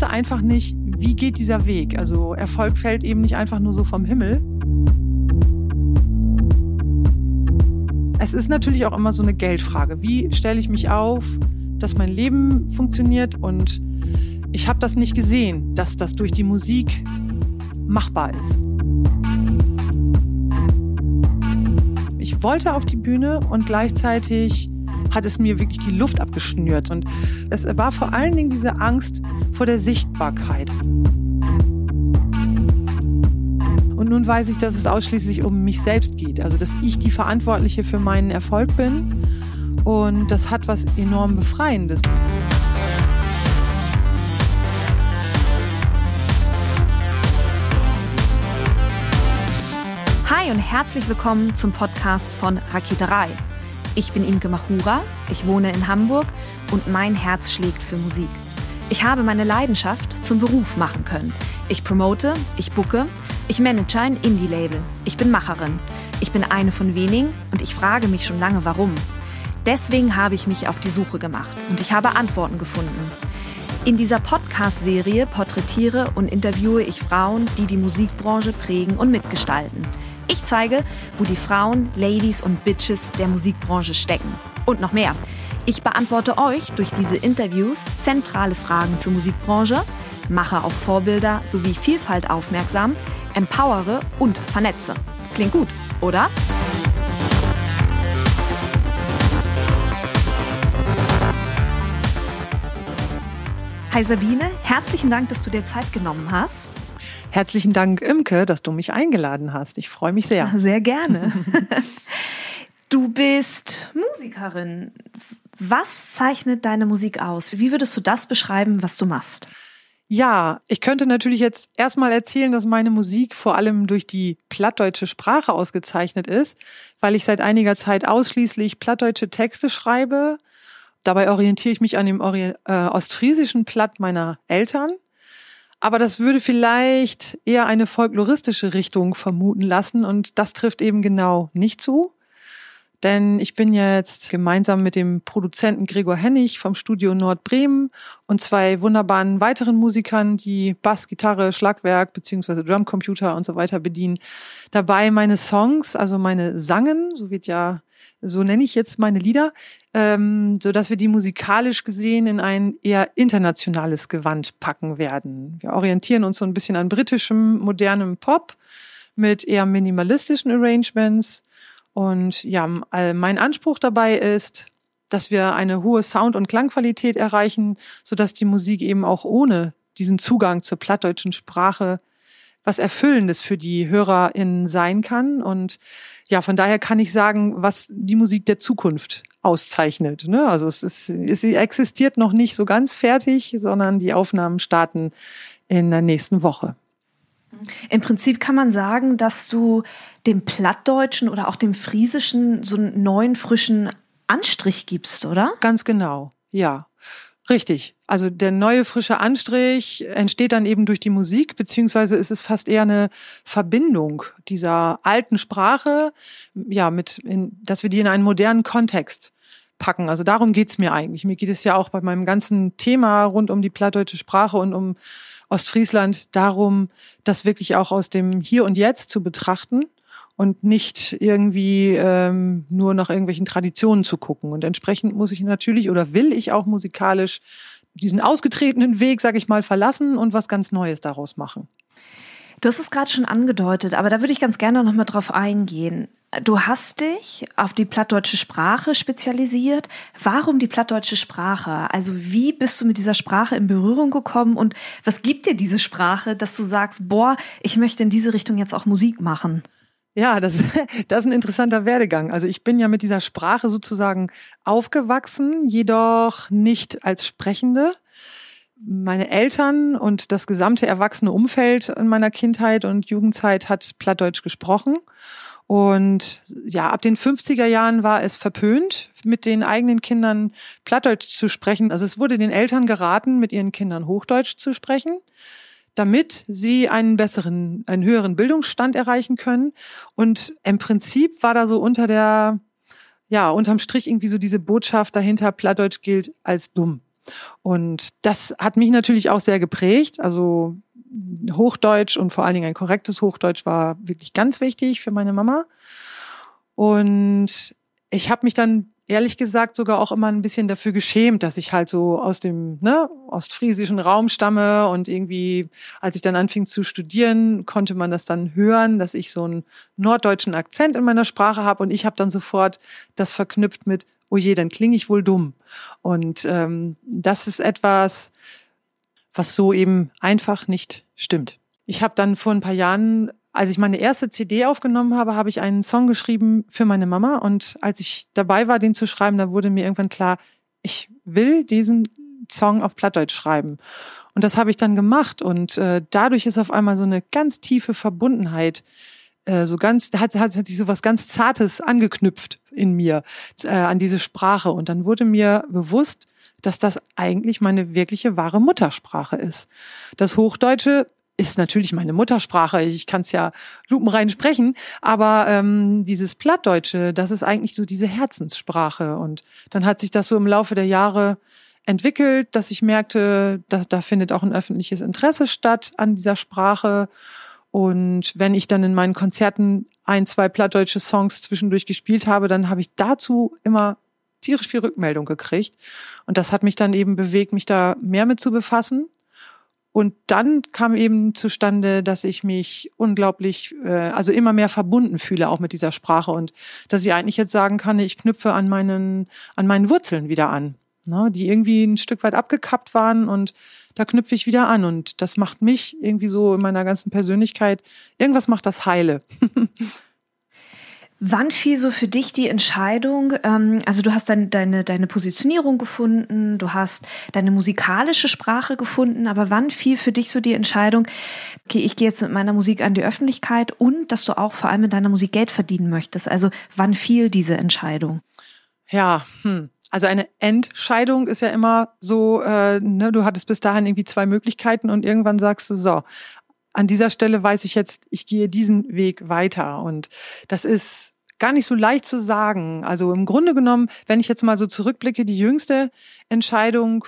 wusste einfach nicht, wie geht dieser Weg. Also Erfolg fällt eben nicht einfach nur so vom Himmel. Es ist natürlich auch immer so eine Geldfrage. Wie stelle ich mich auf, dass mein Leben funktioniert? Und ich habe das nicht gesehen, dass das durch die Musik machbar ist. Ich wollte auf die Bühne und gleichzeitig hat es mir wirklich die Luft abgeschnürt. Und es war vor allen Dingen diese Angst vor der Sichtbarkeit. Und nun weiß ich, dass es ausschließlich um mich selbst geht. Also, dass ich die Verantwortliche für meinen Erfolg bin. Und das hat was enorm Befreiendes. Hi und herzlich willkommen zum Podcast von Raketerei. Ich bin Imke Machura, ich wohne in Hamburg und mein Herz schlägt für Musik. Ich habe meine Leidenschaft zum Beruf machen können. Ich promote, ich bucke, ich manage ein Indie-Label. Ich bin Macherin. Ich bin eine von wenigen und ich frage mich schon lange, warum. Deswegen habe ich mich auf die Suche gemacht und ich habe Antworten gefunden. In dieser Podcast-Serie porträtiere und interviewe ich Frauen, die die Musikbranche prägen und mitgestalten. Ich zeige, wo die Frauen, Ladies und Bitches der Musikbranche stecken. Und noch mehr. Ich beantworte euch durch diese Interviews zentrale Fragen zur Musikbranche, mache auf Vorbilder sowie Vielfalt aufmerksam, empowere und vernetze. Klingt gut, oder? Hi Sabine, herzlichen Dank, dass du dir Zeit genommen hast. Herzlichen Dank, Imke, dass du mich eingeladen hast. Ich freue mich sehr. Sehr gerne. Du bist Musikerin. Was zeichnet deine Musik aus? Wie würdest du das beschreiben, was du machst? Ja, ich könnte natürlich jetzt erstmal erzählen, dass meine Musik vor allem durch die plattdeutsche Sprache ausgezeichnet ist, weil ich seit einiger Zeit ausschließlich plattdeutsche Texte schreibe. Dabei orientiere ich mich an dem Ori äh, ostfriesischen Platt meiner Eltern. Aber das würde vielleicht eher eine folkloristische Richtung vermuten lassen und das trifft eben genau nicht zu. Denn ich bin jetzt gemeinsam mit dem Produzenten Gregor Hennig vom Studio Nordbremen und zwei wunderbaren weiteren Musikern, die Bass, Gitarre, Schlagwerk beziehungsweise Drumcomputer und so weiter bedienen, dabei meine Songs, also meine Sangen, so wird ja, so nenne ich jetzt meine Lieder, ähm, so dass wir die musikalisch gesehen in ein eher internationales Gewand packen werden. Wir orientieren uns so ein bisschen an britischem modernem Pop mit eher minimalistischen Arrangements und ja, mein Anspruch dabei ist, dass wir eine hohe Sound- und Klangqualität erreichen, so dass die Musik eben auch ohne diesen Zugang zur plattdeutschen Sprache was Erfüllendes für die HörerInnen sein kann. Und ja, von daher kann ich sagen, was die Musik der Zukunft auszeichnet. Ne? Also es ist, sie existiert noch nicht so ganz fertig, sondern die Aufnahmen starten in der nächsten Woche. Im Prinzip kann man sagen, dass du dem Plattdeutschen oder auch dem Friesischen so einen neuen, frischen Anstrich gibst, oder? Ganz genau, ja. Richtig. Also der neue frische Anstrich entsteht dann eben durch die Musik, beziehungsweise ist es fast eher eine Verbindung dieser alten Sprache, ja, mit, in, dass wir die in einen modernen Kontext packen. Also darum geht's mir eigentlich. Mir geht es ja auch bei meinem ganzen Thema rund um die plattdeutsche Sprache und um Ostfriesland darum, das wirklich auch aus dem Hier und Jetzt zu betrachten und nicht irgendwie ähm, nur nach irgendwelchen Traditionen zu gucken. Und entsprechend muss ich natürlich oder will ich auch musikalisch diesen ausgetretenen Weg, sag ich mal, verlassen und was ganz Neues daraus machen. Du hast es gerade schon angedeutet, aber da würde ich ganz gerne noch mal drauf eingehen. Du hast dich auf die plattdeutsche Sprache spezialisiert. Warum die plattdeutsche Sprache? Also wie bist du mit dieser Sprache in Berührung gekommen und was gibt dir diese Sprache, dass du sagst, boah, ich möchte in diese Richtung jetzt auch Musik machen? Ja, das, das ist ein interessanter Werdegang. Also ich bin ja mit dieser Sprache sozusagen aufgewachsen, jedoch nicht als Sprechende. Meine Eltern und das gesamte erwachsene Umfeld in meiner Kindheit und Jugendzeit hat Plattdeutsch gesprochen. Und ja, ab den 50er Jahren war es verpönt, mit den eigenen Kindern Plattdeutsch zu sprechen. Also es wurde den Eltern geraten, mit ihren Kindern Hochdeutsch zu sprechen, damit sie einen besseren, einen höheren Bildungsstand erreichen können. Und im Prinzip war da so unter der, ja, unterm Strich irgendwie so diese Botschaft dahinter, Plattdeutsch gilt als dumm. Und das hat mich natürlich auch sehr geprägt. Also Hochdeutsch und vor allen Dingen ein korrektes Hochdeutsch war wirklich ganz wichtig für meine Mama. Und ich habe mich dann ehrlich gesagt sogar auch immer ein bisschen dafür geschämt, dass ich halt so aus dem ne, ostfriesischen Raum stamme und irgendwie, als ich dann anfing zu studieren, konnte man das dann hören, dass ich so einen norddeutschen Akzent in meiner Sprache habe und ich habe dann sofort das verknüpft mit, oh je, dann klinge ich wohl dumm. Und ähm, das ist etwas, was so eben einfach nicht stimmt. Ich habe dann vor ein paar Jahren als ich meine erste CD aufgenommen habe, habe ich einen Song geschrieben für meine Mama. Und als ich dabei war, den zu schreiben, da wurde mir irgendwann klar, ich will diesen Song auf Plattdeutsch schreiben. Und das habe ich dann gemacht. Und äh, dadurch ist auf einmal so eine ganz tiefe Verbundenheit, äh, so ganz, hat, hat, hat sich so was ganz Zartes angeknüpft in mir äh, an diese Sprache. Und dann wurde mir bewusst, dass das eigentlich meine wirkliche wahre Muttersprache ist. Das Hochdeutsche ist natürlich meine Muttersprache. Ich kann es ja lupenrein sprechen, aber ähm, dieses Plattdeutsche, das ist eigentlich so diese Herzenssprache. Und dann hat sich das so im Laufe der Jahre entwickelt, dass ich merkte, dass da findet auch ein öffentliches Interesse statt an dieser Sprache. Und wenn ich dann in meinen Konzerten ein, zwei plattdeutsche Songs zwischendurch gespielt habe, dann habe ich dazu immer tierisch viel Rückmeldung gekriegt. Und das hat mich dann eben bewegt, mich da mehr mit zu befassen. Und dann kam eben zustande, dass ich mich unglaublich, äh, also immer mehr verbunden fühle auch mit dieser Sprache und dass ich eigentlich jetzt sagen kann, ich knüpfe an meinen, an meinen Wurzeln wieder an, ne, die irgendwie ein Stück weit abgekappt waren und da knüpfe ich wieder an und das macht mich irgendwie so in meiner ganzen Persönlichkeit, irgendwas macht das heile. Wann fiel so für dich die Entscheidung? Ähm, also du hast dann deine, deine Positionierung gefunden, du hast deine musikalische Sprache gefunden, aber wann fiel für dich so die Entscheidung, okay, ich gehe jetzt mit meiner Musik an die Öffentlichkeit und dass du auch vor allem mit deiner Musik Geld verdienen möchtest? Also wann fiel diese Entscheidung? Ja, hm. Also eine Entscheidung ist ja immer so, äh, ne, du hattest bis dahin irgendwie zwei Möglichkeiten und irgendwann sagst du so, an dieser Stelle weiß ich jetzt, ich gehe diesen Weg weiter. Und das ist gar nicht so leicht zu sagen. Also im Grunde genommen, wenn ich jetzt mal so zurückblicke, die jüngste Entscheidung,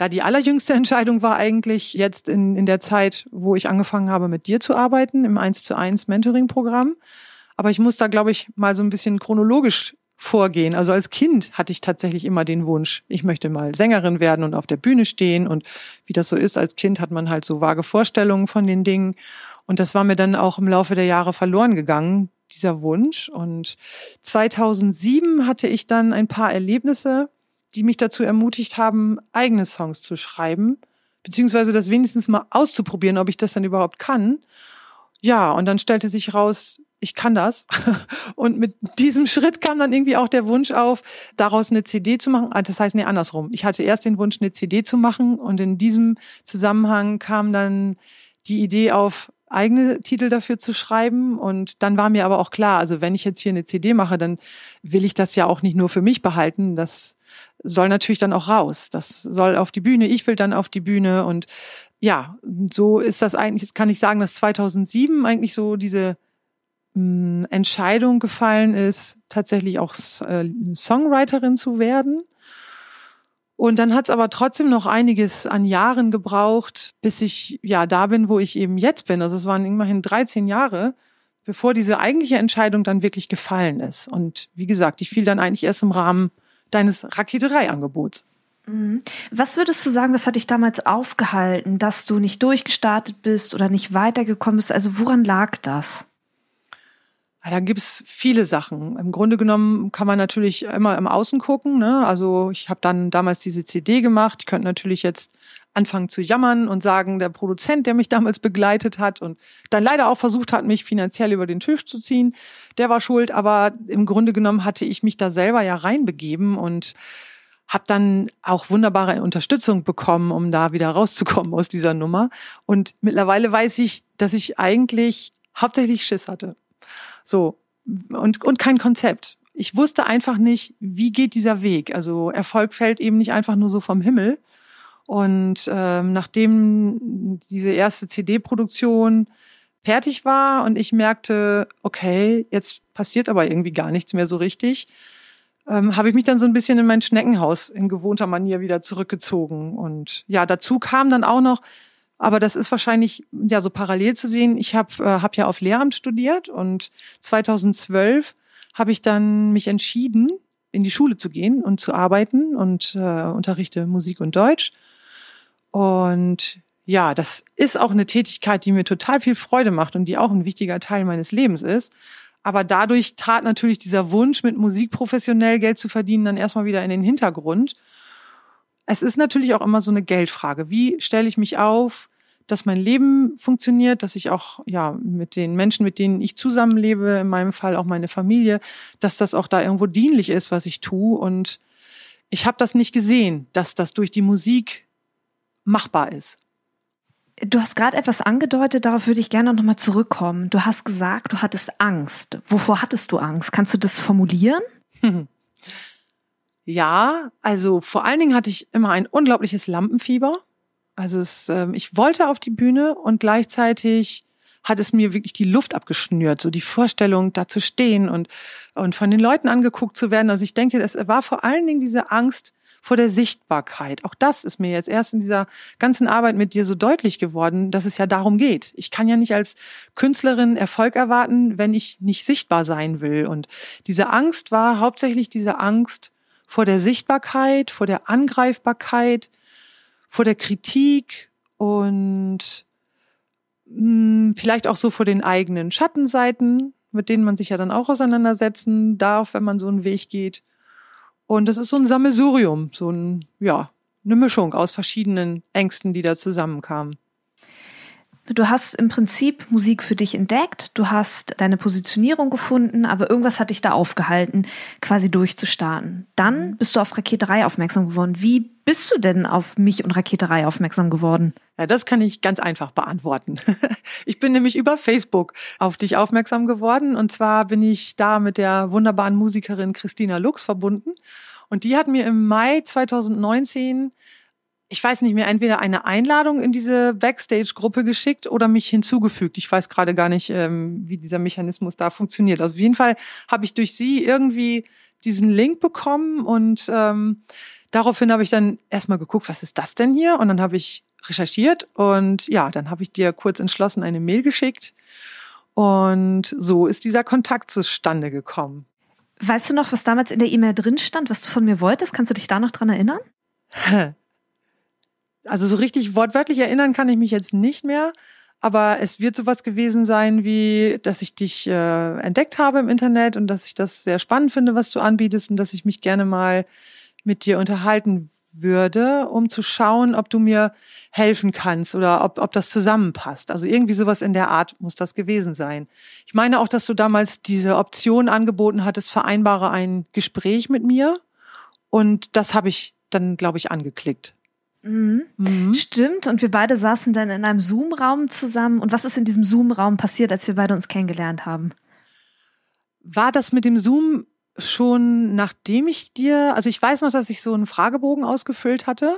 ja, die allerjüngste Entscheidung war eigentlich jetzt in, in der Zeit, wo ich angefangen habe, mit dir zu arbeiten, im 1 zu 1 Mentoring-Programm. Aber ich muss da, glaube ich, mal so ein bisschen chronologisch vorgehen. Also als Kind hatte ich tatsächlich immer den Wunsch, ich möchte mal Sängerin werden und auf der Bühne stehen. Und wie das so ist, als Kind hat man halt so vage Vorstellungen von den Dingen. Und das war mir dann auch im Laufe der Jahre verloren gegangen, dieser Wunsch. Und 2007 hatte ich dann ein paar Erlebnisse, die mich dazu ermutigt haben, eigene Songs zu schreiben, beziehungsweise das wenigstens mal auszuprobieren, ob ich das dann überhaupt kann. Ja, und dann stellte sich raus, ich kann das. Und mit diesem Schritt kam dann irgendwie auch der Wunsch auf, daraus eine CD zu machen. Ah, das heißt, nee, andersrum. Ich hatte erst den Wunsch, eine CD zu machen und in diesem Zusammenhang kam dann die Idee auf, eigene Titel dafür zu schreiben. Und dann war mir aber auch klar, also wenn ich jetzt hier eine CD mache, dann will ich das ja auch nicht nur für mich behalten. Das soll natürlich dann auch raus. Das soll auf die Bühne. Ich will dann auf die Bühne. Und ja, so ist das eigentlich, jetzt kann ich sagen, dass 2007 eigentlich so diese Entscheidung gefallen ist, tatsächlich auch äh, Songwriterin zu werden. Und dann hat es aber trotzdem noch einiges an Jahren gebraucht, bis ich ja da bin, wo ich eben jetzt bin. Also es waren immerhin 13 Jahre, bevor diese eigentliche Entscheidung dann wirklich gefallen ist. Und wie gesagt, die fiel dann eigentlich erst im Rahmen deines Raketerei-Angebots. Mhm. Was würdest du sagen, was hat dich damals aufgehalten, dass du nicht durchgestartet bist oder nicht weitergekommen bist? Also woran lag das? Ja, da gibt's viele Sachen. Im Grunde genommen kann man natürlich immer im Außen gucken. Ne? Also ich habe dann damals diese CD gemacht. Ich könnte natürlich jetzt anfangen zu jammern und sagen, der Produzent, der mich damals begleitet hat und dann leider auch versucht hat, mich finanziell über den Tisch zu ziehen, der war schuld. Aber im Grunde genommen hatte ich mich da selber ja reinbegeben und habe dann auch wunderbare Unterstützung bekommen, um da wieder rauszukommen aus dieser Nummer. Und mittlerweile weiß ich, dass ich eigentlich hauptsächlich Schiss hatte. So. Und, und kein Konzept. Ich wusste einfach nicht, wie geht dieser Weg. Also Erfolg fällt eben nicht einfach nur so vom Himmel. Und ähm, nachdem diese erste CD-Produktion fertig war und ich merkte, okay, jetzt passiert aber irgendwie gar nichts mehr so richtig, ähm, habe ich mich dann so ein bisschen in mein Schneckenhaus in gewohnter Manier wieder zurückgezogen. Und ja, dazu kam dann auch noch, aber das ist wahrscheinlich ja so parallel zu sehen. Ich habe äh, hab ja auf Lehramt studiert und 2012 habe ich dann mich entschieden, in die Schule zu gehen und zu arbeiten und äh, unterrichte Musik und Deutsch. Und ja, das ist auch eine Tätigkeit, die mir total viel Freude macht und die auch ein wichtiger Teil meines Lebens ist. Aber dadurch trat natürlich dieser Wunsch, mit Musik professionell Geld zu verdienen, dann erstmal wieder in den Hintergrund. Es ist natürlich auch immer so eine Geldfrage. Wie stelle ich mich auf, dass mein Leben funktioniert, dass ich auch ja mit den Menschen, mit denen ich zusammenlebe, in meinem Fall auch meine Familie, dass das auch da irgendwo dienlich ist, was ich tue. Und ich habe das nicht gesehen, dass das durch die Musik machbar ist. Du hast gerade etwas angedeutet, darauf würde ich gerne nochmal zurückkommen. Du hast gesagt, du hattest Angst. Wovor hattest du Angst? Kannst du das formulieren? Ja, also vor allen Dingen hatte ich immer ein unglaubliches Lampenfieber. Also es, ähm, ich wollte auf die Bühne und gleichzeitig hat es mir wirklich die Luft abgeschnürt, so die Vorstellung, da zu stehen und, und von den Leuten angeguckt zu werden. Also ich denke, es war vor allen Dingen diese Angst, vor der Sichtbarkeit. Auch das ist mir jetzt erst in dieser ganzen Arbeit mit dir so deutlich geworden, dass es ja darum geht. Ich kann ja nicht als Künstlerin Erfolg erwarten, wenn ich nicht sichtbar sein will. Und diese Angst war hauptsächlich diese Angst vor der Sichtbarkeit, vor der Angreifbarkeit, vor der Kritik und mh, hm, vielleicht auch so vor den eigenen Schattenseiten, mit denen man sich ja dann auch auseinandersetzen darf, wenn man so einen Weg geht. Und das ist so ein Sammelsurium, so ein, ja, eine Mischung aus verschiedenen Ängsten, die da zusammenkamen. Du hast im Prinzip Musik für dich entdeckt, du hast deine Positionierung gefunden, aber irgendwas hat dich da aufgehalten, quasi durchzustarten. Dann bist du auf Raketerei aufmerksam geworden. Wie bist du denn auf mich und Raketerei aufmerksam geworden? Ja, das kann ich ganz einfach beantworten. Ich bin nämlich über Facebook auf dich aufmerksam geworden und zwar bin ich da mit der wunderbaren Musikerin Christina Lux verbunden und die hat mir im Mai 2019 ich weiß nicht mehr, entweder eine Einladung in diese Backstage-Gruppe geschickt oder mich hinzugefügt. Ich weiß gerade gar nicht, ähm, wie dieser Mechanismus da funktioniert. Also auf jeden Fall habe ich durch sie irgendwie diesen Link bekommen und ähm, daraufhin habe ich dann erstmal geguckt, was ist das denn hier? Und dann habe ich recherchiert und ja, dann habe ich dir kurz entschlossen eine Mail geschickt und so ist dieser Kontakt zustande gekommen. Weißt du noch, was damals in der E-Mail drin stand, was du von mir wolltest? Kannst du dich da noch dran erinnern? also so richtig wortwörtlich erinnern kann ich mich jetzt nicht mehr. Aber es wird sowas gewesen sein, wie, dass ich dich äh, entdeckt habe im Internet und dass ich das sehr spannend finde, was du anbietest und dass ich mich gerne mal mit dir unterhalten würde, um zu schauen, ob du mir helfen kannst oder ob, ob das zusammenpasst. Also irgendwie sowas in der Art muss das gewesen sein. Ich meine auch, dass du damals diese Option angeboten hattest, vereinbare ein Gespräch mit mir. Und das habe ich dann, glaube ich, angeklickt. Mhm. Mhm. Stimmt. Und wir beide saßen dann in einem Zoom-Raum zusammen. Und was ist in diesem Zoom-Raum passiert, als wir beide uns kennengelernt haben? War das mit dem Zoom schon nachdem ich dir, also ich weiß noch, dass ich so einen Fragebogen ausgefüllt hatte.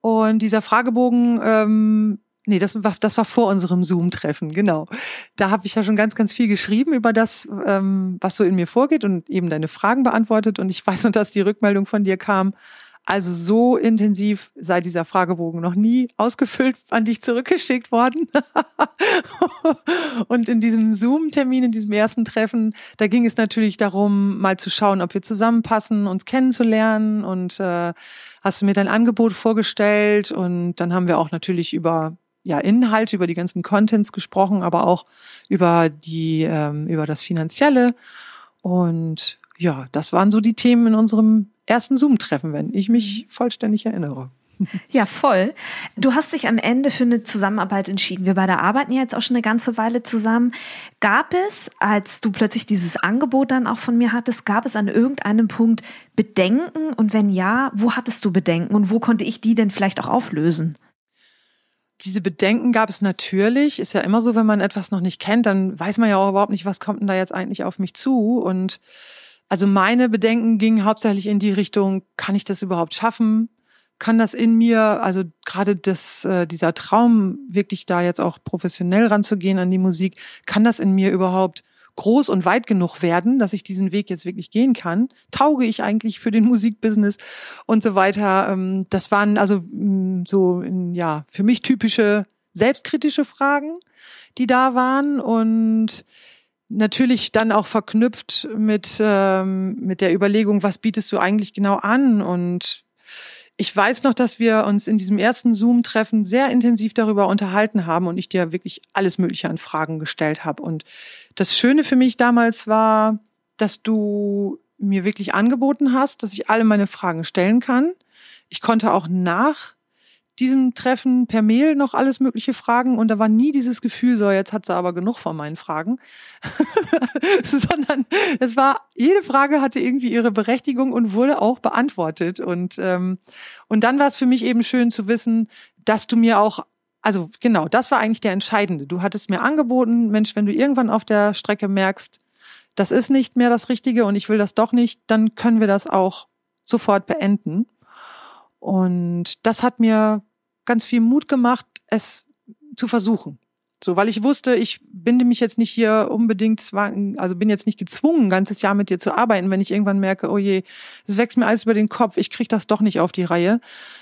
Und dieser Fragebogen, ähm, nee, das war, das war vor unserem Zoom-Treffen, genau. Da habe ich ja schon ganz, ganz viel geschrieben über das, ähm, was so in mir vorgeht und eben deine Fragen beantwortet. Und ich weiß noch, dass die Rückmeldung von dir kam, also so intensiv sei dieser Fragebogen noch nie ausgefüllt an dich zurückgeschickt worden. und in diesem Zoom-Termin, in diesem ersten Treffen, da ging es natürlich darum, mal zu schauen, ob wir zusammenpassen, uns kennenzulernen. Und äh, hast du mir dein Angebot vorgestellt und dann haben wir auch natürlich über ja, Inhalte, über die ganzen Contents gesprochen, aber auch über die, ähm, über das Finanzielle. Und ja, das waren so die Themen in unserem ersten Zoom-Treffen, wenn ich mich mhm. vollständig erinnere. Ja, voll. Du hast dich am Ende für eine Zusammenarbeit entschieden. Wir beide arbeiten ja jetzt auch schon eine ganze Weile zusammen. Gab es, als du plötzlich dieses Angebot dann auch von mir hattest, gab es an irgendeinem Punkt Bedenken? Und wenn ja, wo hattest du Bedenken und wo konnte ich die denn vielleicht auch auflösen? Diese Bedenken gab es natürlich. Ist ja immer so, wenn man etwas noch nicht kennt, dann weiß man ja auch überhaupt nicht, was kommt denn da jetzt eigentlich auf mich zu. Und also meine Bedenken gingen hauptsächlich in die Richtung, kann ich das überhaupt schaffen? Kann das in mir, also gerade das, äh, dieser Traum, wirklich da jetzt auch professionell ranzugehen an die Musik, kann das in mir überhaupt groß und weit genug werden, dass ich diesen Weg jetzt wirklich gehen kann? Tauge ich eigentlich für den Musikbusiness und so weiter? Ähm, das waren also mm, so, ja, für mich typische selbstkritische Fragen, die da waren und natürlich dann auch verknüpft mit, ähm, mit der Überlegung, was bietest du eigentlich genau an und ich weiß noch, dass wir uns in diesem ersten Zoom-Treffen sehr intensiv darüber unterhalten haben und ich dir wirklich alles Mögliche an Fragen gestellt habe. Und das Schöne für mich damals war, dass du mir wirklich angeboten hast, dass ich alle meine Fragen stellen kann. Ich konnte auch nach diesem Treffen per Mail noch alles mögliche Fragen und da war nie dieses Gefühl, so jetzt hat sie aber genug von meinen Fragen, sondern es war, jede Frage hatte irgendwie ihre Berechtigung und wurde auch beantwortet und, ähm, und dann war es für mich eben schön zu wissen, dass du mir auch also genau, das war eigentlich der Entscheidende. Du hattest mir angeboten, Mensch, wenn du irgendwann auf der Strecke merkst, das ist nicht mehr das Richtige und ich will das doch nicht, dann können wir das auch sofort beenden. Und das hat mir ganz viel Mut gemacht, es zu versuchen. So, weil ich wusste, ich binde mich jetzt nicht hier unbedingt also bin jetzt nicht gezwungen, ein ganzes Jahr mit dir zu arbeiten, wenn ich irgendwann merke, oh je, es wächst mir alles über den Kopf, ich krieg das doch nicht auf die Reihe,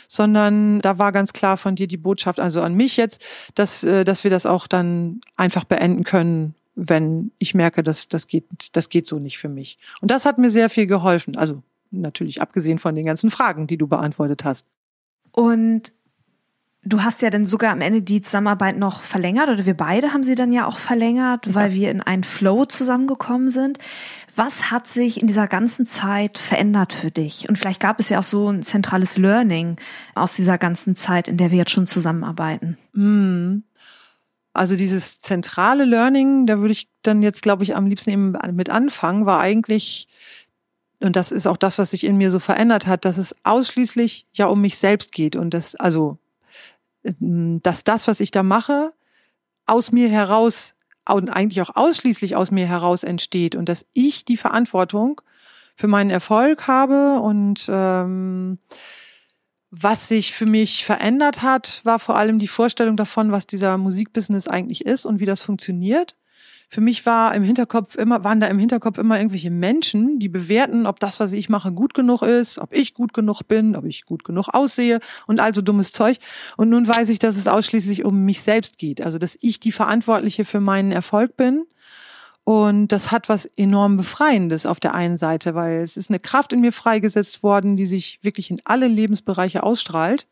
sondern da war ganz klar von dir die Botschaft, also an mich jetzt, dass, äh, dass wir das auch dann einfach beenden können, wenn ich merke, dass das geht, das geht so nicht für mich. Und das hat mir sehr viel geholfen. Also natürlich abgesehen von den ganzen Fragen, die du beantwortet hast. Und Du hast ja dann sogar am Ende die Zusammenarbeit noch verlängert oder wir beide haben sie dann ja auch verlängert, weil wir in einen Flow zusammengekommen sind. Was hat sich in dieser ganzen Zeit verändert für dich? Und vielleicht gab es ja auch so ein zentrales Learning aus dieser ganzen Zeit, in der wir jetzt schon zusammenarbeiten. Mm. Also dieses zentrale Learning, da würde ich dann jetzt, glaube ich, am liebsten eben mit anfangen, war eigentlich, und das ist auch das, was sich in mir so verändert hat, dass es ausschließlich ja um mich selbst geht und das, also dass das, was ich da mache, aus mir heraus und eigentlich auch ausschließlich aus mir heraus entsteht und dass ich die Verantwortung für meinen Erfolg habe und ähm, was sich für mich verändert hat, war vor allem die Vorstellung davon, was dieser Musikbusiness eigentlich ist und wie das funktioniert für mich war im Hinterkopf immer, waren da im Hinterkopf immer irgendwelche Menschen, die bewerten, ob das, was ich mache, gut genug ist, ob ich gut genug bin, ob ich gut genug aussehe und also dummes Zeug. Und nun weiß ich, dass es ausschließlich um mich selbst geht. Also, dass ich die Verantwortliche für meinen Erfolg bin. Und das hat was enorm Befreiendes auf der einen Seite, weil es ist eine Kraft in mir freigesetzt worden, die sich wirklich in alle Lebensbereiche ausstrahlt.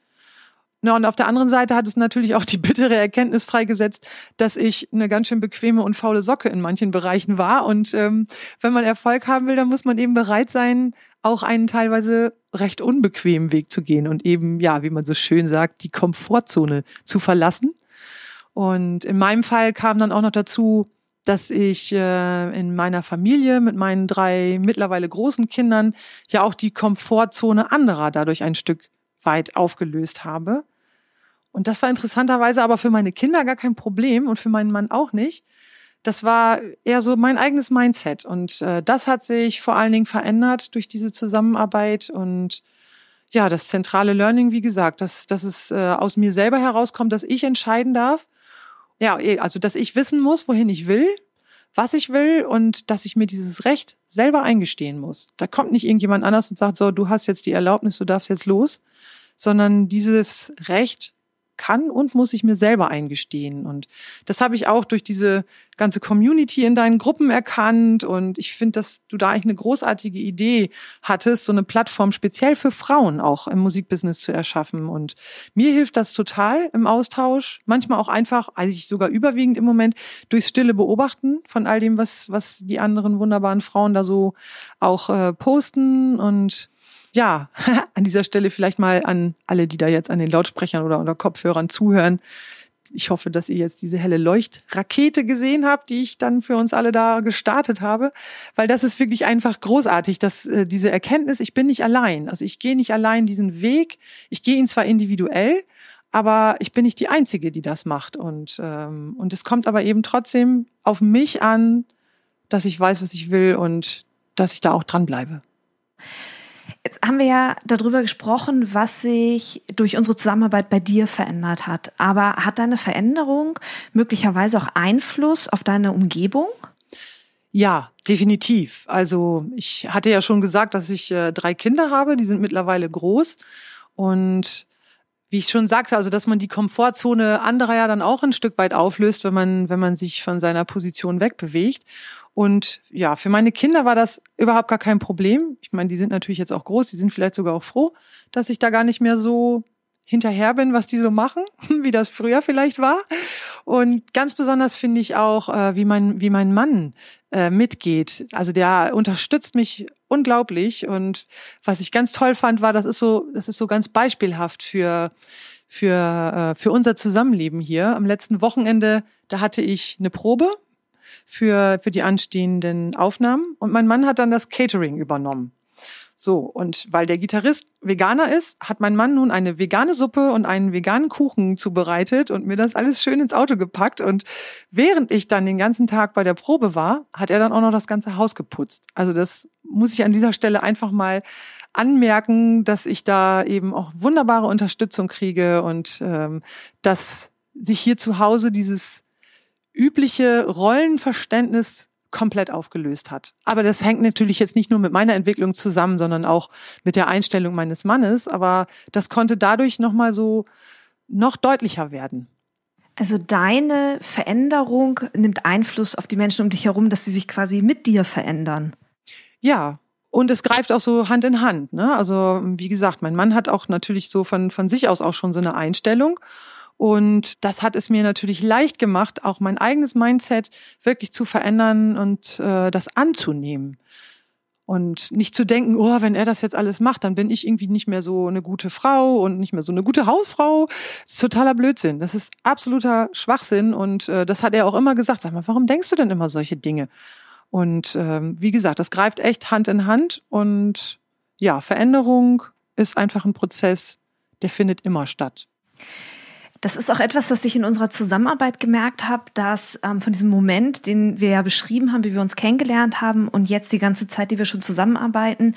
Na, und auf der anderen Seite hat es natürlich auch die bittere Erkenntnis freigesetzt, dass ich eine ganz schön bequeme und faule Socke in manchen Bereichen war. Und ähm, wenn man Erfolg haben will, dann muss man eben bereit sein, auch einen teilweise recht unbequemen Weg zu gehen und eben, ja, wie man so schön sagt, die Komfortzone zu verlassen. Und in meinem Fall kam dann auch noch dazu, dass ich äh, in meiner Familie mit meinen drei mittlerweile großen Kindern ja auch die Komfortzone anderer dadurch ein Stück weit aufgelöst habe. Und das war interessanterweise aber für meine Kinder gar kein Problem und für meinen Mann auch nicht. Das war eher so mein eigenes Mindset. Und äh, das hat sich vor allen Dingen verändert durch diese Zusammenarbeit. Und ja, das zentrale Learning, wie gesagt, dass, dass es äh, aus mir selber herauskommt, dass ich entscheiden darf. Ja, eh, also dass ich wissen muss, wohin ich will, was ich will und dass ich mir dieses Recht selber eingestehen muss. Da kommt nicht irgendjemand anders und sagt, so, du hast jetzt die Erlaubnis, du darfst jetzt los, sondern dieses Recht kann und muss ich mir selber eingestehen. Und das habe ich auch durch diese ganze Community in deinen Gruppen erkannt. Und ich finde, dass du da eigentlich eine großartige Idee hattest, so eine Plattform speziell für Frauen auch im Musikbusiness zu erschaffen. Und mir hilft das total im Austausch. Manchmal auch einfach, eigentlich sogar überwiegend im Moment, durchs stille Beobachten von all dem, was, was die anderen wunderbaren Frauen da so auch äh, posten. Und ja, an dieser Stelle vielleicht mal an alle, die da jetzt an den Lautsprechern oder unter Kopfhörern zuhören. Ich hoffe, dass ihr jetzt diese helle Leuchtrakete gesehen habt, die ich dann für uns alle da gestartet habe, weil das ist wirklich einfach großartig, dass äh, diese Erkenntnis, ich bin nicht allein. Also ich gehe nicht allein diesen Weg. Ich gehe ihn zwar individuell, aber ich bin nicht die Einzige, die das macht. Und, ähm, und es kommt aber eben trotzdem auf mich an, dass ich weiß, was ich will und dass ich da auch dranbleibe. Jetzt haben wir ja darüber gesprochen, was sich durch unsere Zusammenarbeit bei dir verändert hat. Aber hat deine Veränderung möglicherweise auch Einfluss auf deine Umgebung? Ja, definitiv. Also ich hatte ja schon gesagt, dass ich äh, drei Kinder habe, die sind mittlerweile groß und wie ich schon sagte, also dass man die Komfortzone anderer ja dann auch ein Stück weit auflöst, wenn man wenn man sich von seiner Position wegbewegt. Und ja, für meine Kinder war das überhaupt gar kein Problem. Ich meine, die sind natürlich jetzt auch groß, die sind vielleicht sogar auch froh, dass ich da gar nicht mehr so hinterher bin, was die so machen, wie das früher vielleicht war. Und ganz besonders finde ich auch, äh, wie mein wie mein Mann äh, mitgeht. Also der unterstützt mich unglaublich. Und was ich ganz toll fand, war, das ist so, das ist so ganz beispielhaft für für äh, für unser Zusammenleben hier. Am letzten Wochenende, da hatte ich eine Probe für, für die anstehenden Aufnahmen. Und mein Mann hat dann das Catering übernommen. So, und weil der Gitarrist Veganer ist, hat mein Mann nun eine vegane Suppe und einen veganen Kuchen zubereitet und mir das alles schön ins Auto gepackt. Und während ich dann den ganzen Tag bei der Probe war, hat er dann auch noch das ganze Haus geputzt. Also das muss ich an dieser Stelle einfach mal anmerken, dass ich da eben auch wunderbare Unterstützung kriege und ähm, dass sich hier zu Hause dieses übliche Rollenverständnis komplett aufgelöst hat. Aber das hängt natürlich jetzt nicht nur mit meiner Entwicklung zusammen, sondern auch mit der Einstellung meines Mannes. Aber das konnte dadurch nochmal so noch deutlicher werden. Also deine Veränderung nimmt Einfluss auf die Menschen um dich herum, dass sie sich quasi mit dir verändern. Ja, und es greift auch so Hand in Hand. Ne? Also wie gesagt, mein Mann hat auch natürlich so von, von sich aus auch schon so eine Einstellung. Und das hat es mir natürlich leicht gemacht, auch mein eigenes Mindset wirklich zu verändern und äh, das anzunehmen. Und nicht zu denken, oh, wenn er das jetzt alles macht, dann bin ich irgendwie nicht mehr so eine gute Frau und nicht mehr so eine gute Hausfrau. Das ist totaler Blödsinn. Das ist absoluter Schwachsinn. Und äh, das hat er auch immer gesagt. Sag mal, warum denkst du denn immer solche Dinge? Und ähm, wie gesagt, das greift echt Hand in Hand. Und ja, Veränderung ist einfach ein Prozess, der findet immer statt. Das ist auch etwas, was ich in unserer Zusammenarbeit gemerkt habe, dass ähm, von diesem Moment, den wir ja beschrieben haben, wie wir uns kennengelernt haben und jetzt die ganze Zeit, die wir schon zusammenarbeiten,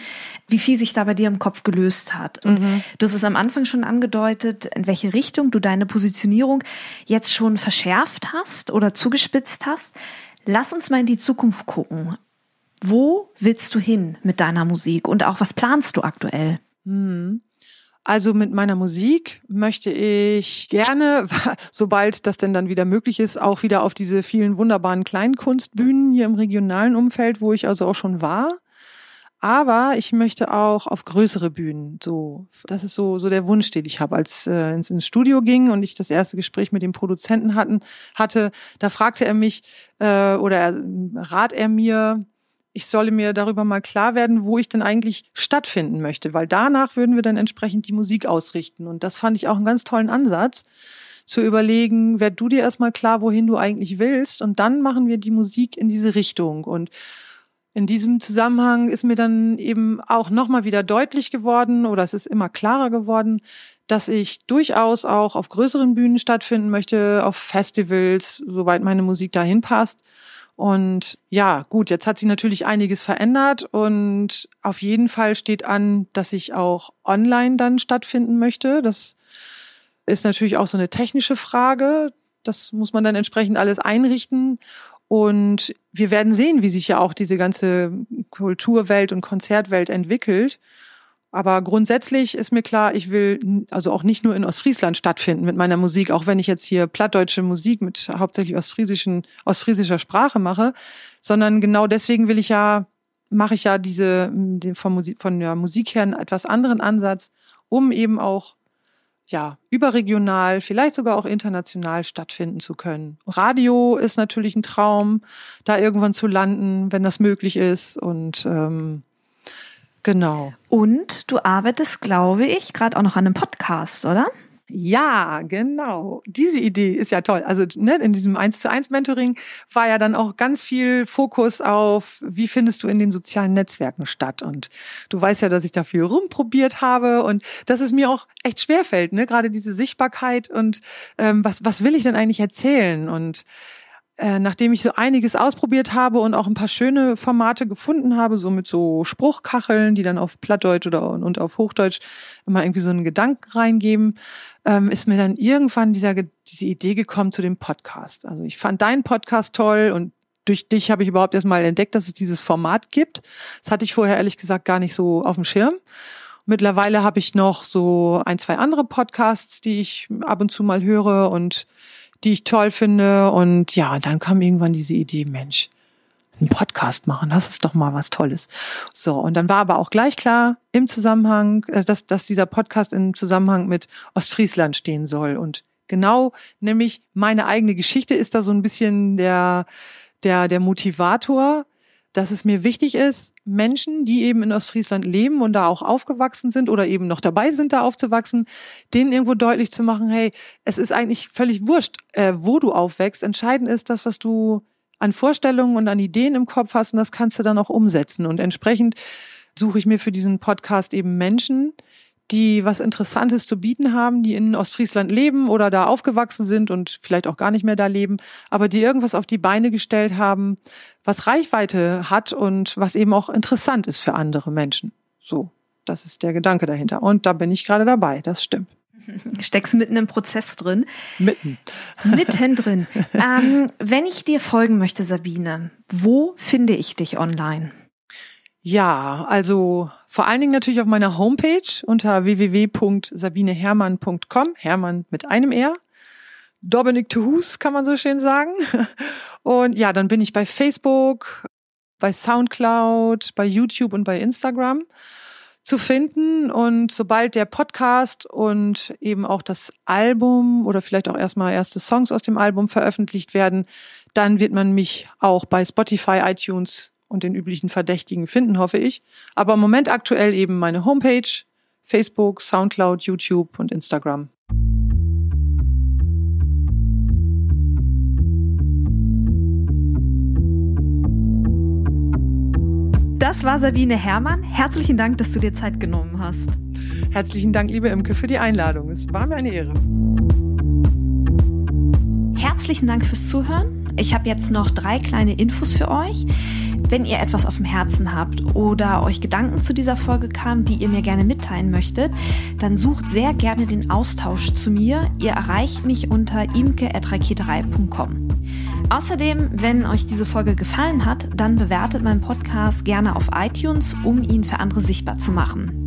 wie viel sich da bei dir im Kopf gelöst hat. Und mhm. du hast es am Anfang schon angedeutet, in welche Richtung du deine Positionierung jetzt schon verschärft hast oder zugespitzt hast. Lass uns mal in die Zukunft gucken. Wo willst du hin mit deiner Musik und auch was planst du aktuell? Mhm. Also mit meiner Musik möchte ich gerne, sobald das denn dann wieder möglich ist, auch wieder auf diese vielen wunderbaren Kleinkunstbühnen hier im regionalen Umfeld, wo ich also auch schon war. Aber ich möchte auch auf größere Bühnen. So, das ist so so der Wunsch, den ich habe, als äh, ins, ins Studio ging und ich das erste Gespräch mit dem Produzenten hatten hatte. Da fragte er mich äh, oder er, rat er mir, ich solle mir darüber mal klar werden, wo ich denn eigentlich stattfinden möchte, weil danach würden wir dann entsprechend die Musik ausrichten. Und das fand ich auch einen ganz tollen Ansatz, zu überlegen, werd du dir erstmal klar, wohin du eigentlich willst, und dann machen wir die Musik in diese Richtung. Und in diesem Zusammenhang ist mir dann eben auch nochmal wieder deutlich geworden, oder es ist immer klarer geworden, dass ich durchaus auch auf größeren Bühnen stattfinden möchte, auf Festivals, soweit meine Musik dahin passt und ja, gut, jetzt hat sich natürlich einiges verändert und auf jeden Fall steht an, dass ich auch online dann stattfinden möchte. Das ist natürlich auch so eine technische Frage. Das muss man dann entsprechend alles einrichten. Und wir werden sehen, wie sich ja auch diese ganze Kulturwelt und Konzertwelt entwickelt. Aber grundsätzlich ist mir klar, ich will also auch nicht nur in Ostfriesland stattfinden mit meiner Musik, auch wenn ich jetzt hier plattdeutsche Musik mit hauptsächlich ostfriesischen, ostfriesischer Sprache mache, sondern genau deswegen will ich ja, mache ich ja diese, von, Musik, von der Musik her einen etwas anderen Ansatz, um eben auch ja, überregional, vielleicht sogar auch international stattfinden zu können. Radio ist natürlich ein Traum, da irgendwann zu landen, wenn das möglich ist. Und ähm, Genau. Und du arbeitest, glaube ich, gerade auch noch an einem Podcast, oder? Ja, genau. Diese Idee ist ja toll. Also ne, in diesem 1 zu 1 Mentoring war ja dann auch ganz viel Fokus auf, wie findest du in den sozialen Netzwerken statt. Und du weißt ja, dass ich da viel rumprobiert habe und dass es mir auch echt schwerfällt, ne? gerade diese Sichtbarkeit und ähm, was, was will ich denn eigentlich erzählen? Und äh, nachdem ich so einiges ausprobiert habe und auch ein paar schöne Formate gefunden habe, so mit so Spruchkacheln, die dann auf Plattdeutsch oder und auf Hochdeutsch immer irgendwie so einen Gedanken reingeben, ähm, ist mir dann irgendwann dieser, diese Idee gekommen zu dem Podcast. Also ich fand deinen Podcast toll und durch dich habe ich überhaupt erstmal entdeckt, dass es dieses Format gibt. Das hatte ich vorher ehrlich gesagt gar nicht so auf dem Schirm. Mittlerweile habe ich noch so ein, zwei andere Podcasts, die ich ab und zu mal höre und die ich toll finde. Und ja, dann kam irgendwann diese Idee, Mensch, einen Podcast machen, das ist doch mal was Tolles. So, und dann war aber auch gleich klar im Zusammenhang, äh, dass, dass dieser Podcast im Zusammenhang mit Ostfriesland stehen soll. Und genau, nämlich meine eigene Geschichte ist da so ein bisschen der, der, der Motivator, dass es mir wichtig ist, Menschen, die eben in Ostfriesland leben und da auch aufgewachsen sind oder eben noch dabei sind, da aufzuwachsen, denen irgendwo deutlich zu machen, hey, es ist eigentlich völlig wurscht, äh, wo du aufwächst. Entscheidend ist das, was du an Vorstellungen und an Ideen im Kopf hast und das kannst du dann auch umsetzen. Und entsprechend suche ich mir für diesen Podcast eben Menschen, die was Interessantes zu bieten haben, die in Ostfriesland leben oder da aufgewachsen sind und vielleicht auch gar nicht mehr da leben, aber die irgendwas auf die Beine gestellt haben, was Reichweite hat und was eben auch interessant ist für andere Menschen. So, das ist der Gedanke dahinter. Und da bin ich gerade dabei, das stimmt. Steckst mitten im Prozess drin. Mitten. Mitten drin. ähm, wenn ich dir folgen möchte, Sabine, wo finde ich dich online? Ja, also vor allen Dingen natürlich auf meiner Homepage unter www.sabinehermann.com, Hermann mit einem R. Dominik to Hus, kann man so schön sagen. Und ja, dann bin ich bei Facebook, bei Soundcloud, bei YouTube und bei Instagram zu finden. Und sobald der Podcast und eben auch das Album oder vielleicht auch erstmal erste Songs aus dem Album veröffentlicht werden, dann wird man mich auch bei Spotify, iTunes und den üblichen Verdächtigen finden, hoffe ich. Aber im Moment aktuell eben meine Homepage, Facebook, Soundcloud, YouTube und Instagram. Das war Sabine Herrmann. Herzlichen Dank, dass du dir Zeit genommen hast. Herzlichen Dank, liebe Imke, für die Einladung. Es war mir eine Ehre. Herzlichen Dank fürs Zuhören. Ich habe jetzt noch drei kleine Infos für euch. Wenn ihr etwas auf dem Herzen habt oder euch Gedanken zu dieser Folge kamen, die ihr mir gerne mitteilen möchtet, dann sucht sehr gerne den Austausch zu mir. Ihr erreicht mich unter imke.raketerei.com. Außerdem, wenn euch diese Folge gefallen hat, dann bewertet meinen Podcast gerne auf iTunes, um ihn für andere sichtbar zu machen.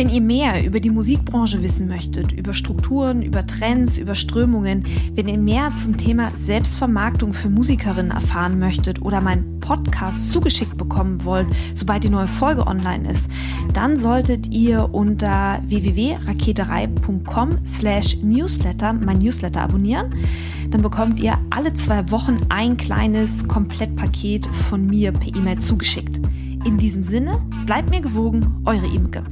Wenn ihr mehr über die Musikbranche wissen möchtet, über Strukturen, über Trends, über Strömungen, wenn ihr mehr zum Thema Selbstvermarktung für Musikerinnen erfahren möchtet oder meinen Podcast zugeschickt bekommen wollt, sobald die neue Folge online ist, dann solltet ihr unter www.raketerei.com slash newsletter mein Newsletter abonnieren. Dann bekommt ihr alle zwei Wochen ein kleines Komplettpaket von mir per E-Mail zugeschickt. In diesem Sinne, bleibt mir gewogen, eure Imke.